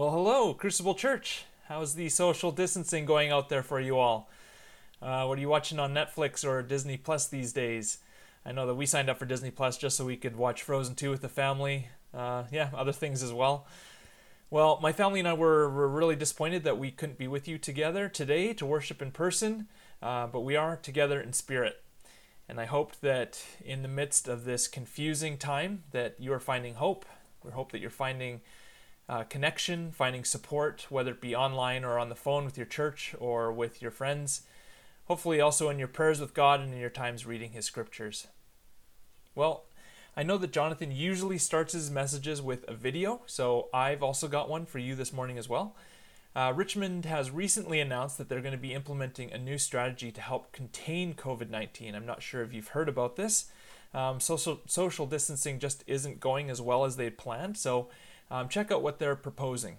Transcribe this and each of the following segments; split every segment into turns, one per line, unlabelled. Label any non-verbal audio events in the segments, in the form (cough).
Well, hello, Crucible Church. How's the social distancing going out there for you all? Uh, what are you watching on Netflix or Disney Plus these days? I know that we signed up for Disney Plus just so we could watch Frozen 2 with the family. Uh, yeah, other things as well. Well, my family and I were, were really disappointed that we couldn't be with you together today to worship in person, uh, but we are together in spirit. And I hope that in the midst of this confusing time that you are finding hope. We hope that you're finding uh, connection, finding support, whether it be online or on the phone with your church or with your friends. Hopefully, also in your prayers with God and in your times reading His scriptures. Well, I know that Jonathan usually starts his messages with a video, so I've also got one for you this morning as well. Uh, Richmond has recently announced that they're going to be implementing a new strategy to help contain COVID 19. I'm not sure if you've heard about this. Um, social, social distancing just isn't going as well as they'd planned, so um, check out what they're proposing.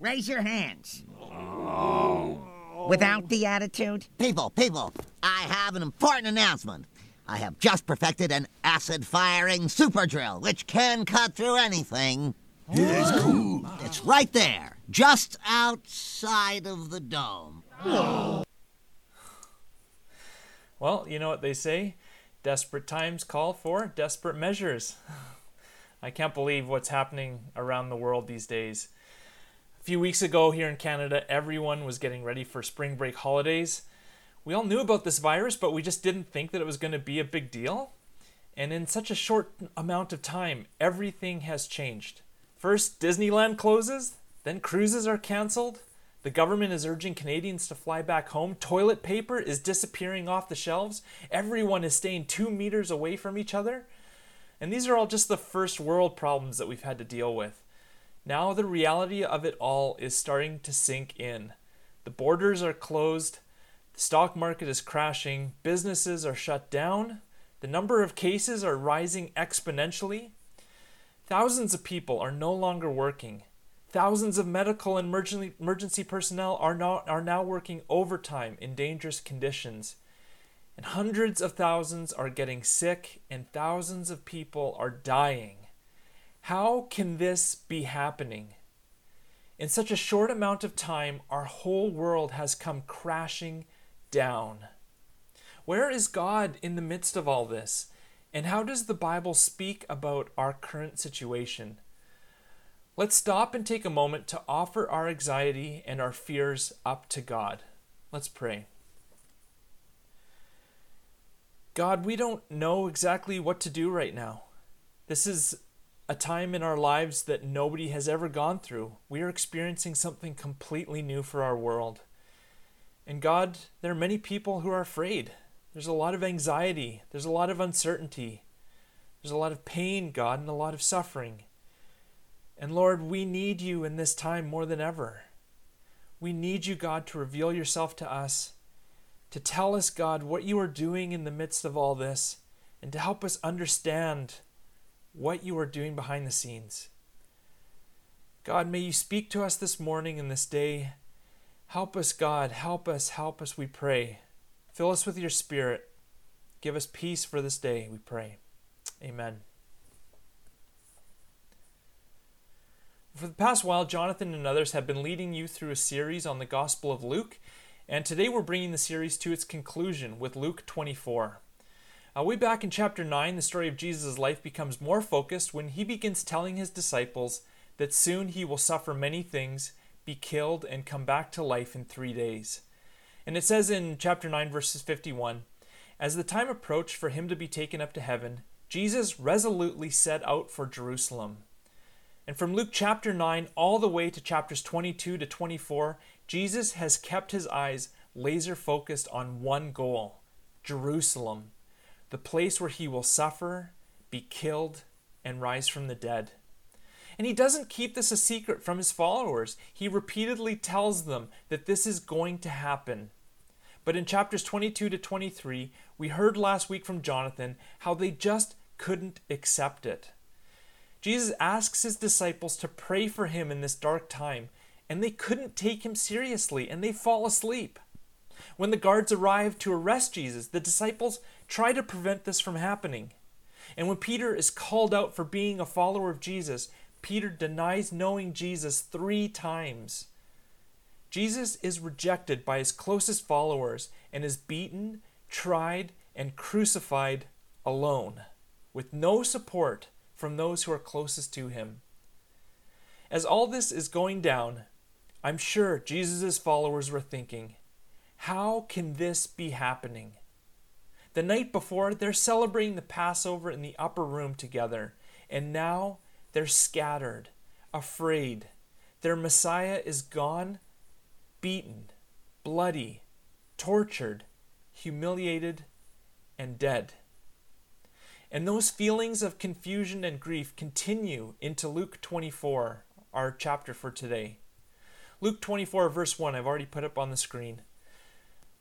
Raise your hands. Without the attitude?
People, people, I have an important announcement. I have just perfected an acid firing super drill, which can cut through anything.
It's cool.
It's right there, just outside of the dome.
Well, you know what they say desperate times call for desperate measures. (laughs) I can't believe what's happening around the world these days few weeks ago here in Canada, everyone was getting ready for spring break holidays. We all knew about this virus, but we just didn't think that it was going to be a big deal. And in such a short amount of time, everything has changed. First, Disneyland closes, then cruises are canceled. The government is urging Canadians to fly back home. Toilet paper is disappearing off the shelves. Everyone is staying two meters away from each other. And these are all just the first world problems that we've had to deal with. Now the reality of it all is starting to sink in. The borders are closed, the stock market is crashing, businesses are shut down, the number of cases are rising exponentially. Thousands of people are no longer working. Thousands of medical and emergency personnel are, not, are now working overtime in dangerous conditions. And hundreds of thousands are getting sick, and thousands of people are dying. How can this be happening? In such a short amount of time, our whole world has come crashing down. Where is God in the midst of all this? And how does the Bible speak about our current situation? Let's stop and take a moment to offer our anxiety and our fears up to God. Let's pray. God, we don't know exactly what to do right now. This is a time in our lives that nobody has ever gone through. We are experiencing something completely new for our world. And God, there are many people who are afraid. There's a lot of anxiety, there's a lot of uncertainty, there's a lot of pain, God, and a lot of suffering. And Lord, we need you in this time more than ever. We need you, God, to reveal yourself to us, to tell us, God, what you are doing in the midst of all this, and to help us understand what you are doing behind the scenes. God, may you speak to us this morning and this day. Help us, God. Help us. Help us, we pray. Fill us with your spirit. Give us peace for this day, we pray. Amen. For the past while, Jonathan and others have been leading you through a series on the Gospel of Luke, and today we're bringing the series to its conclusion with Luke 24. Uh, way back in chapter 9, the story of Jesus' life becomes more focused when he begins telling his disciples that soon he will suffer many things, be killed, and come back to life in three days. And it says in chapter 9, verses 51 As the time approached for him to be taken up to heaven, Jesus resolutely set out for Jerusalem. And from Luke chapter 9 all the way to chapters 22 to 24, Jesus has kept his eyes laser focused on one goal Jerusalem, the place where he will suffer, be killed, and rise from the dead. And he doesn't keep this a secret from his followers. He repeatedly tells them that this is going to happen. But in chapters 22 to 23, we heard last week from Jonathan how they just couldn't accept it. Jesus asks his disciples to pray for him in this dark time, and they couldn't take him seriously and they fall asleep. When the guards arrive to arrest Jesus, the disciples try to prevent this from happening. And when Peter is called out for being a follower of Jesus, Peter denies knowing Jesus three times. Jesus is rejected by his closest followers and is beaten, tried, and crucified alone, with no support from those who are closest to him. As all this is going down, I'm sure Jesus' followers were thinking, how can this be happening? The night before, they're celebrating the Passover in the upper room together, and now they're scattered, afraid. Their Messiah is gone, beaten, bloody, tortured, humiliated, and dead. And those feelings of confusion and grief continue into Luke 24, our chapter for today. Luke 24, verse 1, I've already put up on the screen.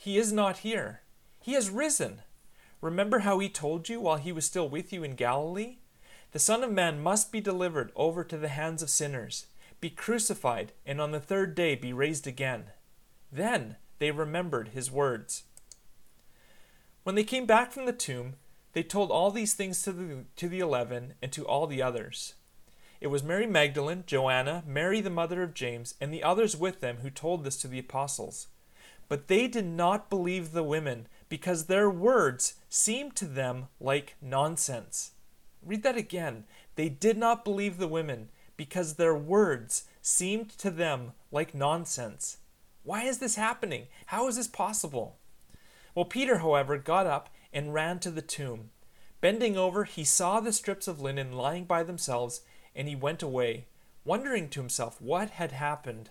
He is not here. He has risen. Remember how he told you while he was still with you in Galilee? The Son of Man must be delivered over to the hands of sinners, be crucified, and on the third day be raised again. Then they remembered his words. When they came back from the tomb, they told all these things to the, to the eleven and to all the others. It was Mary Magdalene, Joanna, Mary the mother of James, and the others with them who told this to the apostles. But they did not believe the women, because their words seemed to them like nonsense. Read that again. They did not believe the women, because their words seemed to them like nonsense. Why is this happening? How is this possible? Well, Peter, however, got up and ran to the tomb. Bending over, he saw the strips of linen lying by themselves, and he went away, wondering to himself what had happened.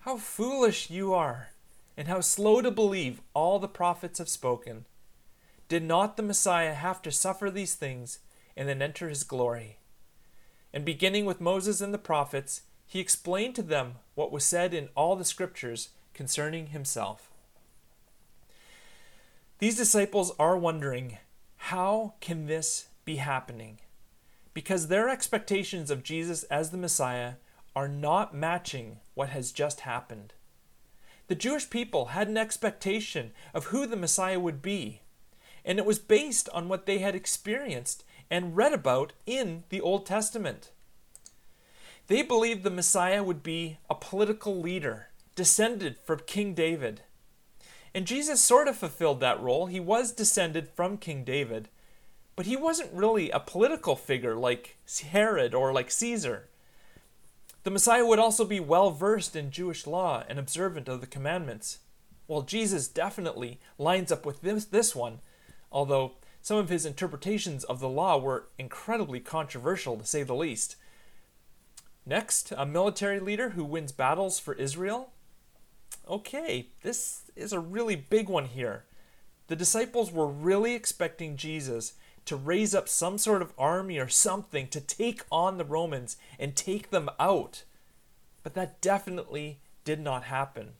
How foolish you are, and how slow to believe all the prophets have spoken. Did not the Messiah have to suffer these things and then enter his glory? And beginning with Moses and the prophets, he explained to them what was said in all the scriptures concerning himself. These disciples are wondering, how can this be happening? Because their expectations of Jesus as the Messiah are not matching what has just happened. The Jewish people had an expectation of who the Messiah would be, and it was based on what they had experienced and read about in the Old Testament. They believed the Messiah would be a political leader, descended from King David. And Jesus sort of fulfilled that role. He was descended from King David, but he wasn't really a political figure like Herod or like Caesar. The Messiah would also be well versed in Jewish law and observant of the commandments. Well, Jesus definitely lines up with this, this one, although some of his interpretations of the law were incredibly controversial, to say the least. Next, a military leader who wins battles for Israel. Okay, this is a really big one here. The disciples were really expecting Jesus to raise up some sort of army or something to take on the Romans and take them out. But that definitely did not happen.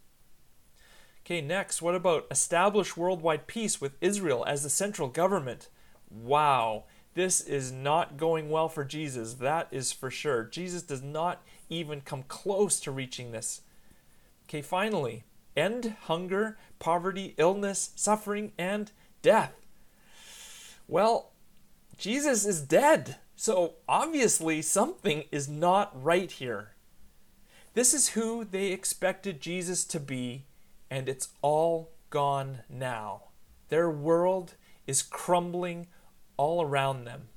Okay, next, what about establish worldwide peace with Israel as the central government? Wow, this is not going well for Jesus, that is for sure. Jesus does not even come close to reaching this. Okay, finally, end hunger, poverty, illness, suffering, and death. Well, Jesus is dead, so obviously something is not right here. This is who they expected Jesus to be, and it's all gone now. Their world is crumbling all around them.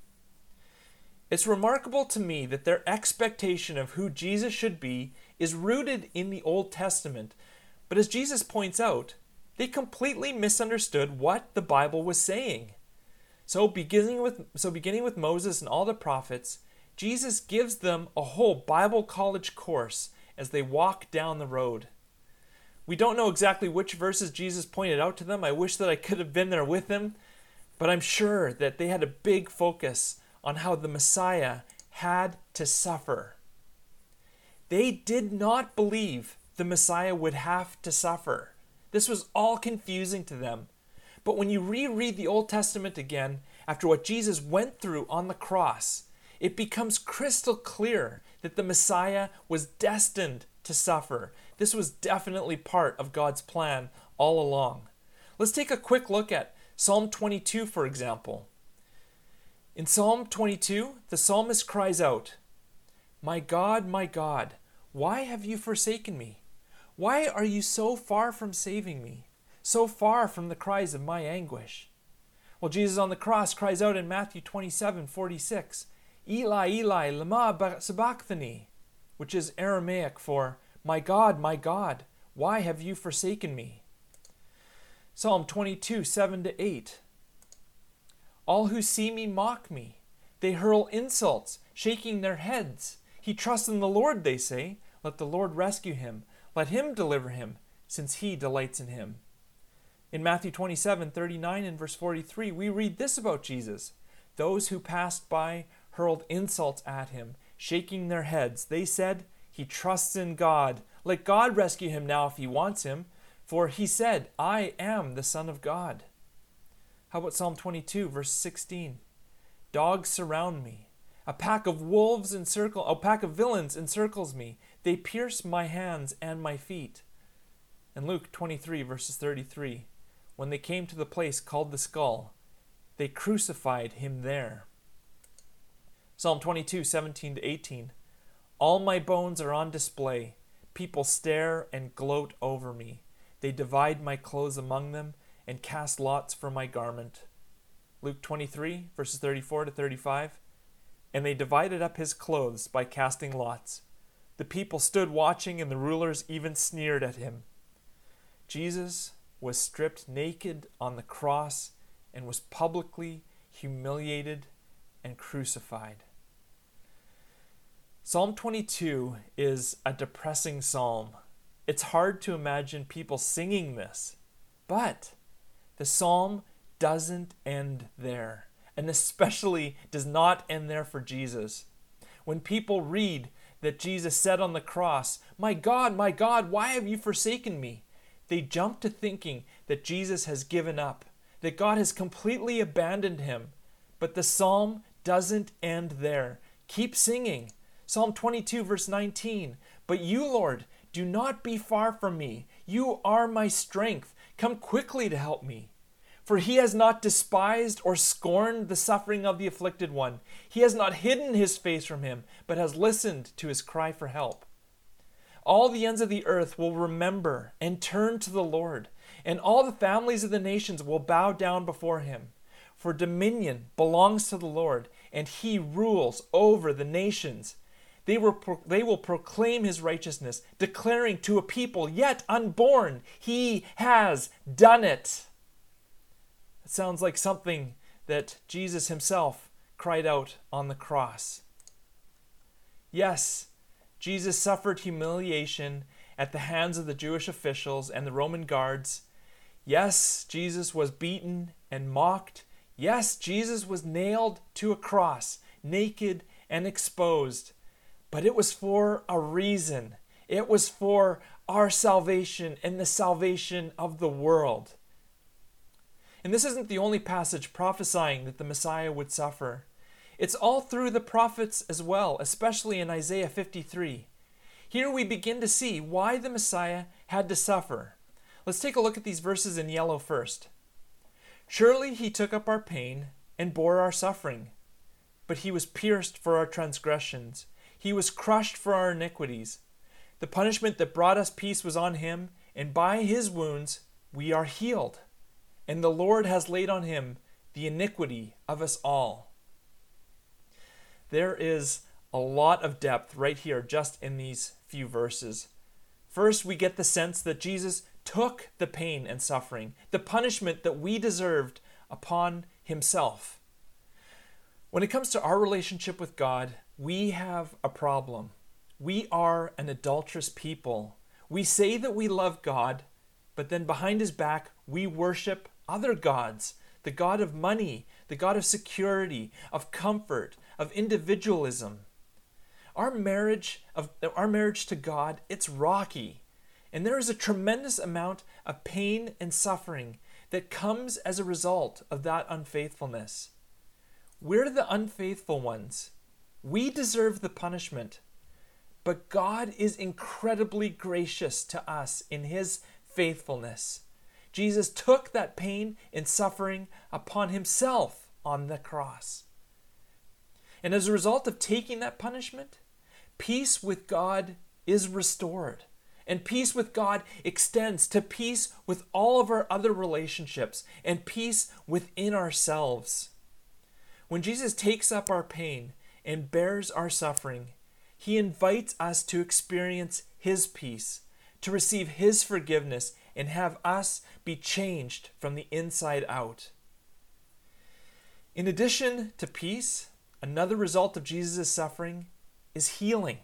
It's remarkable to me that their expectation of who Jesus should be is rooted in the Old Testament, but as Jesus points out, they completely misunderstood what the Bible was saying. So beginning with so beginning with Moses and all the prophets, Jesus gives them a whole Bible college course as they walk down the road. We don't know exactly which verses Jesus pointed out to them. I wish that I could have been there with him, but I'm sure that they had a big focus on how the Messiah had to suffer. They did not believe the Messiah would have to suffer. This was all confusing to them. But when you reread the Old Testament again, after what Jesus went through on the cross, it becomes crystal clear that the Messiah was destined to suffer. This was definitely part of God's plan all along. Let's take a quick look at Psalm 22, for example. In Psalm 22, the psalmist cries out, My God, my God, why have you forsaken me? Why are you so far from saving me, so far from the cries of my anguish? Well, Jesus on the cross cries out in Matthew 27 46, Eli, Eli, lama sabachthani, which is Aramaic for, My God, my God, why have you forsaken me? Psalm 22 7 to 8. All who see me mock me. They hurl insults, shaking their heads. He trusts in the Lord, they say. Let the Lord rescue him. Let him deliver him, since he delights in him. In Matthew 27 39 and verse 43, we read this about Jesus. Those who passed by hurled insults at him, shaking their heads. They said, He trusts in God. Let God rescue him now if he wants him. For he said, I am the Son of God. How about Psalm 22, verse 16? Dogs surround me. A pack of wolves encircle, a pack of villains encircles me. They pierce my hands and my feet. And Luke 23, verses 33. When they came to the place called the skull, they crucified him there. Psalm 22, 17 to 18. All my bones are on display. People stare and gloat over me. They divide my clothes among them and cast lots for my garment. Luke 23, verses 34 to 35. And they divided up his clothes by casting lots. The people stood watching, and the rulers even sneered at him. Jesus was stripped naked on the cross and was publicly humiliated and crucified. Psalm 22 is a depressing psalm. It's hard to imagine people singing this, but the psalm doesn't end there, and especially does not end there for Jesus. When people read that Jesus said on the cross, My God, my God, why have you forsaken me? They jump to thinking that Jesus has given up, that God has completely abandoned him. But the psalm doesn't end there. Keep singing. Psalm 22, verse 19. But you, Lord, do not be far from me. You are my strength. Come quickly to help me. For he has not despised or scorned the suffering of the afflicted one. He has not hidden his face from him, but has listened to his cry for help. All the ends of the earth will remember and turn to the Lord, and all the families of the nations will bow down before him. For dominion belongs to the Lord, and he rules over the nations. They will, pro- they will proclaim his righteousness, declaring to a people yet unborn, He has done it. It sounds like something that Jesus himself cried out on the cross. Yes, Jesus suffered humiliation at the hands of the Jewish officials and the Roman guards. Yes, Jesus was beaten and mocked. Yes, Jesus was nailed to a cross, naked and exposed. But it was for a reason. It was for our salvation and the salvation of the world. And this isn't the only passage prophesying that the Messiah would suffer. It's all through the prophets as well, especially in Isaiah 53. Here we begin to see why the Messiah had to suffer. Let's take a look at these verses in yellow first. Surely he took up our pain and bore our suffering, but he was pierced for our transgressions, he was crushed for our iniquities. The punishment that brought us peace was on him, and by his wounds we are healed and the Lord has laid on him the iniquity of us all. There is a lot of depth right here, just in these few verses. First, we get the sense that Jesus took the pain and suffering, the punishment that we deserved, upon himself. When it comes to our relationship with God, we have a problem. We are an adulterous people. We say that we love God, but then behind his back, we worship other gods the God of money, the God of security, of comfort, of individualism. Our marriage of our marriage to God, it's rocky. And there is a tremendous amount of pain and suffering that comes as a result of that unfaithfulness. We're the unfaithful ones. We deserve the punishment. But God is incredibly gracious to us in His faithfulness. Jesus took that pain and suffering upon himself on the cross. And as a result of taking that punishment, peace with God is restored. And peace with God extends to peace with all of our other relationships and peace within ourselves. When Jesus takes up our pain and bears our suffering, he invites us to experience his peace, to receive his forgiveness, and have us be changed from the inside out. In addition to peace, another result of Jesus' suffering is healing.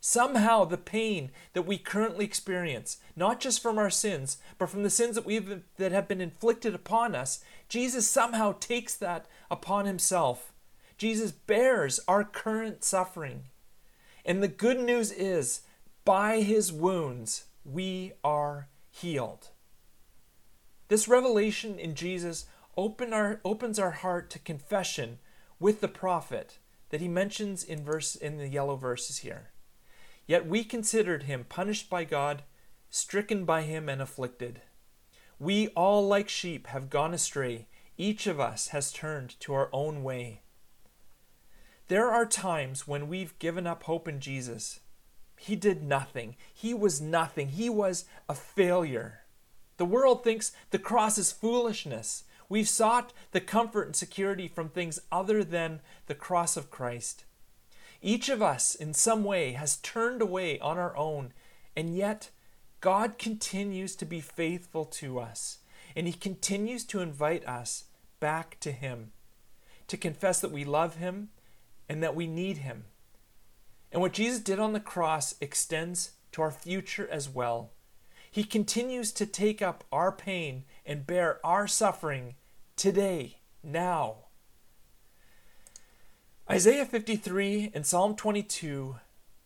Somehow, the pain that we currently experience, not just from our sins, but from the sins that, we've, that have been inflicted upon us, Jesus somehow takes that upon himself. Jesus bears our current suffering. And the good news is, by his wounds, we are healed. This revelation in Jesus open our, opens our heart to confession with the prophet that he mentions in verse in the yellow verses here. Yet we considered him punished by God, stricken by him and afflicted. We all like sheep have gone astray, each of us has turned to our own way. There are times when we've given up hope in Jesus. He did nothing. He was nothing. He was a failure. The world thinks the cross is foolishness. We've sought the comfort and security from things other than the cross of Christ. Each of us, in some way, has turned away on our own, and yet God continues to be faithful to us, and He continues to invite us back to Him, to confess that we love Him and that we need Him. And what Jesus did on the cross extends to our future as well. He continues to take up our pain and bear our suffering today, now. Isaiah 53 and Psalm 22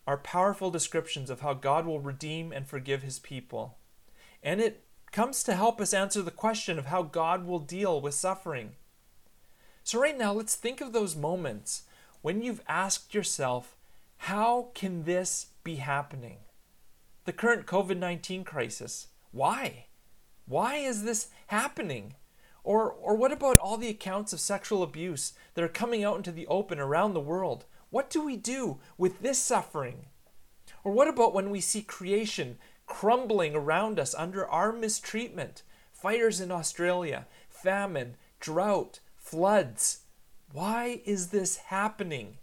are powerful descriptions of how God will redeem and forgive his people. And it comes to help us answer the question of how God will deal with suffering. So, right now, let's think of those moments when you've asked yourself, How can this be happening? The current COVID 19 crisis. Why? Why is this happening? Or, or what about all the accounts of sexual abuse that are coming out into the open around the world? What do we do with this suffering? Or what about when we see creation crumbling around us under our mistreatment? Fires in Australia, famine, drought, floods. Why is this happening?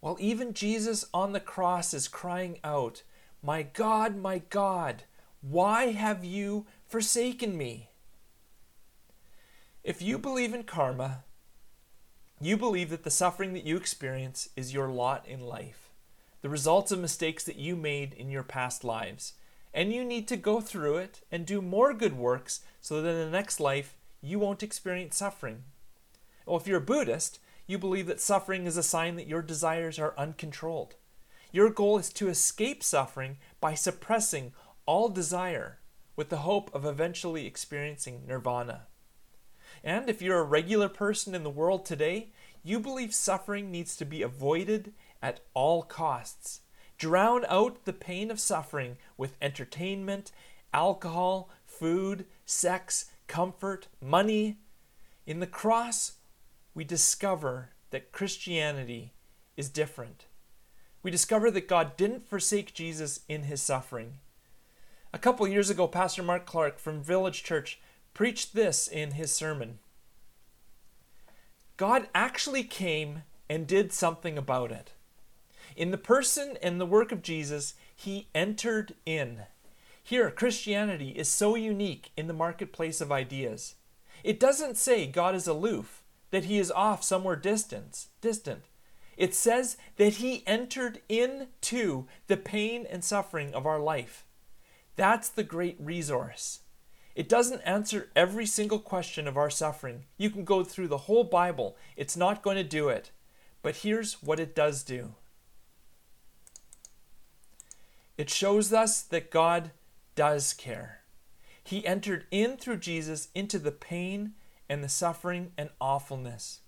While even Jesus on the cross is crying out, My God, my God, why have you forsaken me? If you believe in karma, you believe that the suffering that you experience is your lot in life, the results of mistakes that you made in your past lives, and you need to go through it and do more good works so that in the next life you won't experience suffering. Well, if you're a Buddhist, you believe that suffering is a sign that your desires are uncontrolled. Your goal is to escape suffering by suppressing all desire with the hope of eventually experiencing nirvana. And if you're a regular person in the world today, you believe suffering needs to be avoided at all costs. Drown out the pain of suffering with entertainment, alcohol, food, sex, comfort, money. In the cross, we discover that Christianity is different. We discover that God didn't forsake Jesus in his suffering. A couple years ago, Pastor Mark Clark from Village Church preached this in his sermon God actually came and did something about it. In the person and the work of Jesus, he entered in. Here, Christianity is so unique in the marketplace of ideas. It doesn't say God is aloof, that he is off somewhere distant, distant. It says that he entered into the pain and suffering of our life. That's the great resource. It doesn't answer every single question of our suffering. You can go through the whole Bible, it's not going to do it. But here's what it does do it shows us that God does care. He entered in through Jesus into the pain and the suffering and awfulness.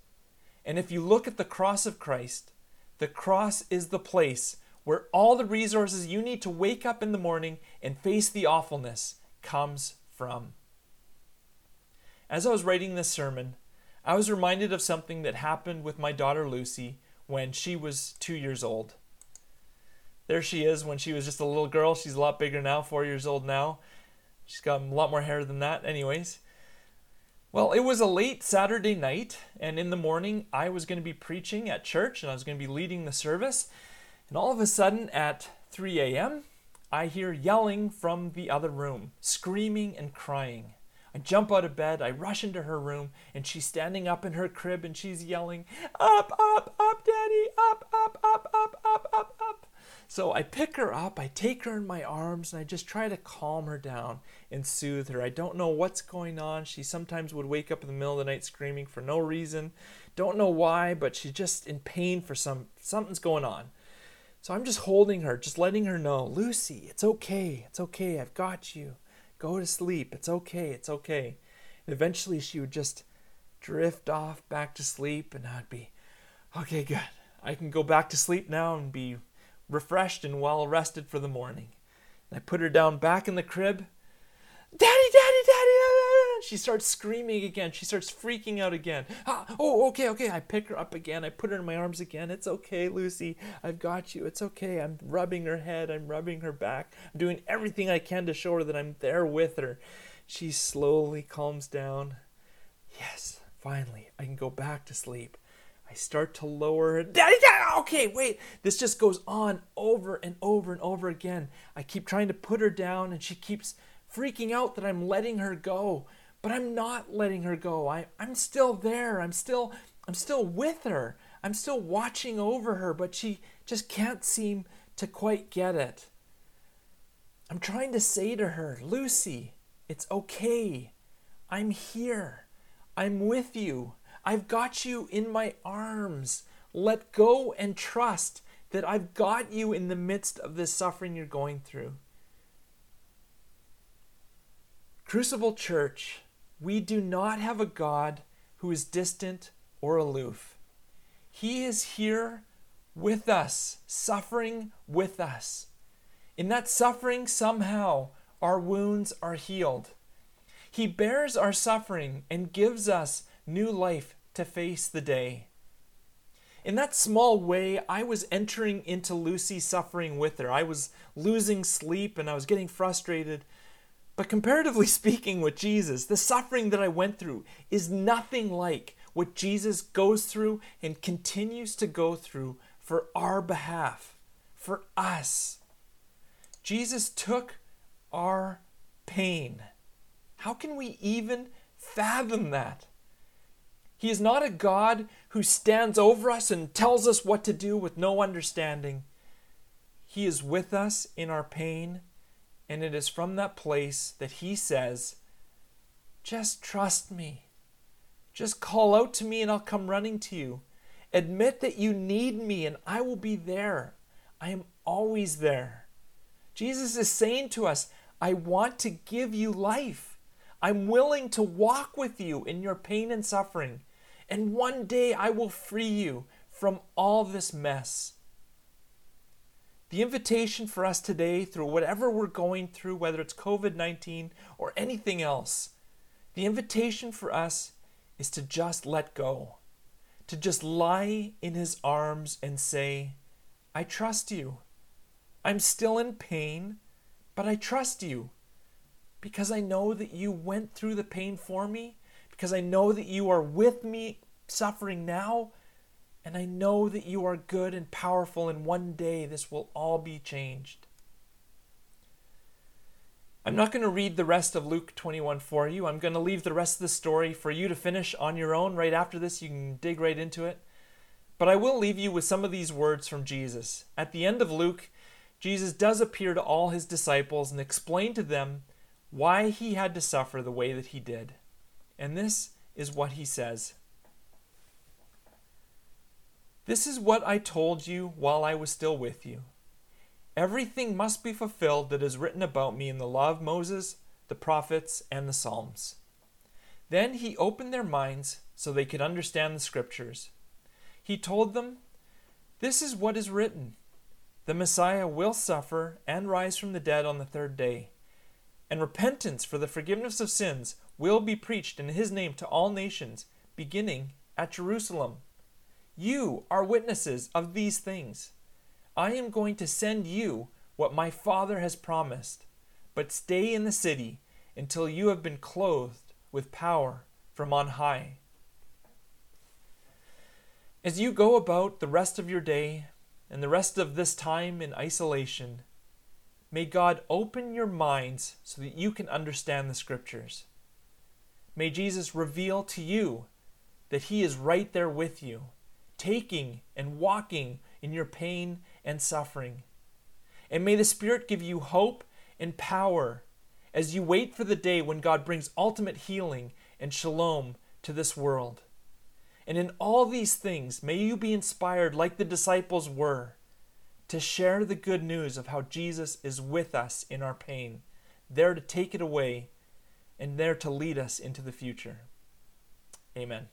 And if you look at the cross of Christ, the cross is the place where all the resources you need to wake up in the morning and face the awfulness comes from. As I was writing this sermon, I was reminded of something that happened with my daughter Lucy when she was two years old. There she is when she was just a little girl. She's a lot bigger now, four years old now. She's got a lot more hair than that, anyways. Well, it was a late Saturday night, and in the morning, I was going to be preaching at church and I was going to be leading the service. And all of a sudden, at 3 a.m., I hear yelling from the other room, screaming and crying. I jump out of bed, I rush into her room, and she's standing up in her crib and she's yelling, Up, up, up, Daddy, up, up, up, up, up, up, up. So I pick her up, I take her in my arms, and I just try to calm her down and soothe her. I don't know what's going on. She sometimes would wake up in the middle of the night screaming for no reason. Don't know why, but she's just in pain for some something's going on. So I'm just holding her, just letting her know, Lucy, it's okay. It's okay. I've got you. Go to sleep. It's okay. It's okay. And eventually she would just drift off back to sleep, and I'd be, okay, good. I can go back to sleep now and be refreshed and well rested for the morning. And I put her down back in the crib. Daddy, daddy, daddy. She starts screaming again. She starts freaking out again. Ah, oh, okay, okay. I pick her up again. I put her in my arms again. It's okay, Lucy. I've got you. It's okay. I'm rubbing her head. I'm rubbing her back. I'm doing everything I can to show her that I'm there with her. She slowly calms down. Yes, finally, I can go back to sleep. I start to lower Daddy, okay, wait. This just goes on over and over and over again. I keep trying to put her down, and she keeps freaking out that I'm letting her go. But I'm not letting her go. I, I'm still there. I'm still I'm still with her. I'm still watching over her, but she just can't seem to quite get it. I'm trying to say to her, Lucy, it's okay. I'm here. I'm with you. I've got you in my arms. Let go and trust that I've got you in the midst of this suffering you're going through. Crucible Church, we do not have a God who is distant or aloof. He is here with us, suffering with us. In that suffering, somehow, our wounds are healed. He bears our suffering and gives us new life to face the day. In that small way, I was entering into Lucy's suffering with her. I was losing sleep and I was getting frustrated. But comparatively (laughs) speaking, with Jesus, the suffering that I went through is nothing like what Jesus goes through and continues to go through for our behalf, for us. Jesus took our pain. How can we even fathom that? He is not a God who stands over us and tells us what to do with no understanding. He is with us in our pain, and it is from that place that He says, Just trust me. Just call out to me, and I'll come running to you. Admit that you need me, and I will be there. I am always there. Jesus is saying to us, I want to give you life. I'm willing to walk with you in your pain and suffering. And one day I will free you from all this mess. The invitation for us today, through whatever we're going through, whether it's COVID 19 or anything else, the invitation for us is to just let go, to just lie in His arms and say, I trust you. I'm still in pain, but I trust you because I know that you went through the pain for me, because I know that you are with me suffering now, and I know that you are good and powerful, and one day this will all be changed. I'm not going to read the rest of Luke 21 for you. I'm going to leave the rest of the story for you to finish on your own right after this. You can dig right into it. But I will leave you with some of these words from Jesus. At the end of Luke, Jesus does appear to all his disciples and explain to them why he had to suffer the way that he did. And this is what he says This is what I told you while I was still with you. Everything must be fulfilled that is written about me in the law of Moses, the prophets, and the Psalms. Then he opened their minds so they could understand the scriptures. He told them, This is what is written the Messiah will suffer and rise from the dead on the third day. And repentance for the forgiveness of sins will be preached in his name to all nations, beginning at Jerusalem. You are witnesses of these things. I am going to send you what my Father has promised, but stay in the city until you have been clothed with power from on high. As you go about the rest of your day, and the rest of this time in isolation, may God open your minds so that you can understand the Scriptures. May Jesus reveal to you that He is right there with you, taking and walking in your pain and suffering. And may the Spirit give you hope and power as you wait for the day when God brings ultimate healing and shalom to this world. And in all these things, may you be inspired like the disciples were to share the good news of how Jesus is with us in our pain, there to take it away, and there to lead us into the future. Amen.